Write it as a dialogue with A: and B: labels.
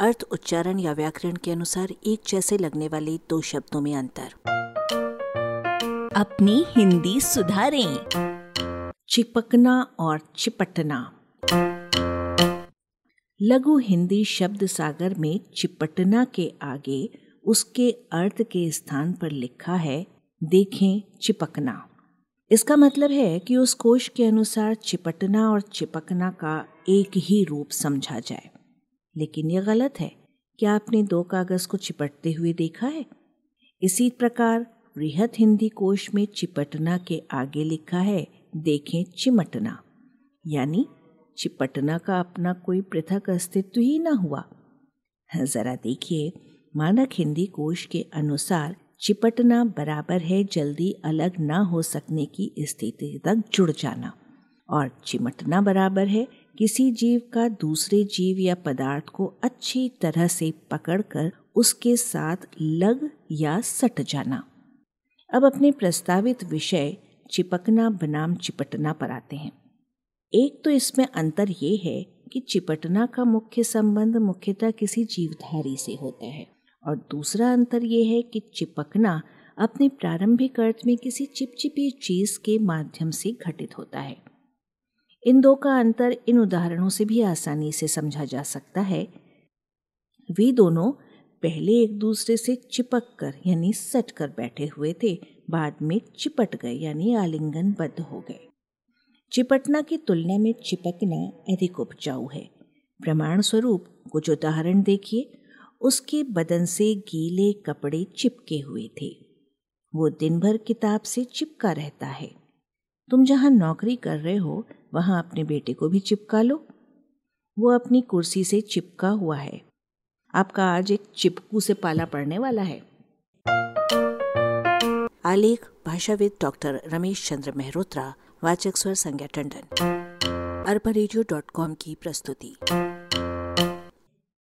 A: अर्थ, उच्चारण या व्याकरण के अनुसार एक जैसे लगने वाले दो शब्दों में अंतर।
B: अपनी हिंदी सुधारें।
A: चिपकना और चिपटना। लघु हिंदी शब्द सागर में चिपटना के आगे उसके अर्थ के स्थान पर लिखा है, देखें चिपकना। इसका मतलब है कि उस कोश के अनुसार चिपटना और चिपकना का एक ही रूप समझा जाए। लेकिन यह गलत है। क्या आपने दो कागज़ को चिपटते हुए देखा है? इसी प्रकार बृहत हिंदी कोश में चिपटना के आगे लिखा है, देखें चिमटना। यानी चिपटना का अपना कोई पृथक अस्तित्व ही ना हुआ। जरा देखिए, मानक हिंदी कोश के अनुसार चिपटना बराबर है जल्दी अलग ना हो सकने की स्थिति तक जुड़ जाना। और चिमटना बराबर है किसी जीव का दूसरे जीव या पदार्थ को अच्छी तरह से पकड़कर उसके साथ लग या सट जाना। अब अपने प्रस्तावित विषय चिपकना बनाम चिपटना पर आते हैं। एक तो इसमें अंतर ये है कि चिपटना का मुख्य संबंध मुख्यतः किसी जीवधारी से होता है और दूसरा अंतर यह है कि चिपकना अपने प्रारंभिक अर्थ में किसी चिपचिपी चीज़ के माध्यम से घटित होता है। इन दो का अंतर इन उदाहरणों से भी आसानी से समझा जा सकता है। वे दोनों पहले एक दूसरे से चिपक कर, यानी सट कर बैठे हुए थे, बाद में चिपट गए, यानी आलिंगन बद्ध हो गए। चिपटना की तुलना में चिपकना अधिक उपजाऊ है। प्रमाण स्वरूप कुछ उदाहरण देखिए। उसके बदन से गीले कपड़े चिपके हुए थे। वो दिन भर किताब से चिपका रहता है। तुम जहाँ नौकरी कर रहे हो वहाँ अपने बेटे को भी चिपका लो। वो अपनी कुर्सी से चिपका हुआ है। आपका आज एक चिपकू से पाला पड़ने वाला है। आलेख, भाषाविद डॉक्टर रमेश चंद्र मेहरोत्रा, वाचक स्वर संज्ञा टंडन। अरबा की प्रस्तुति।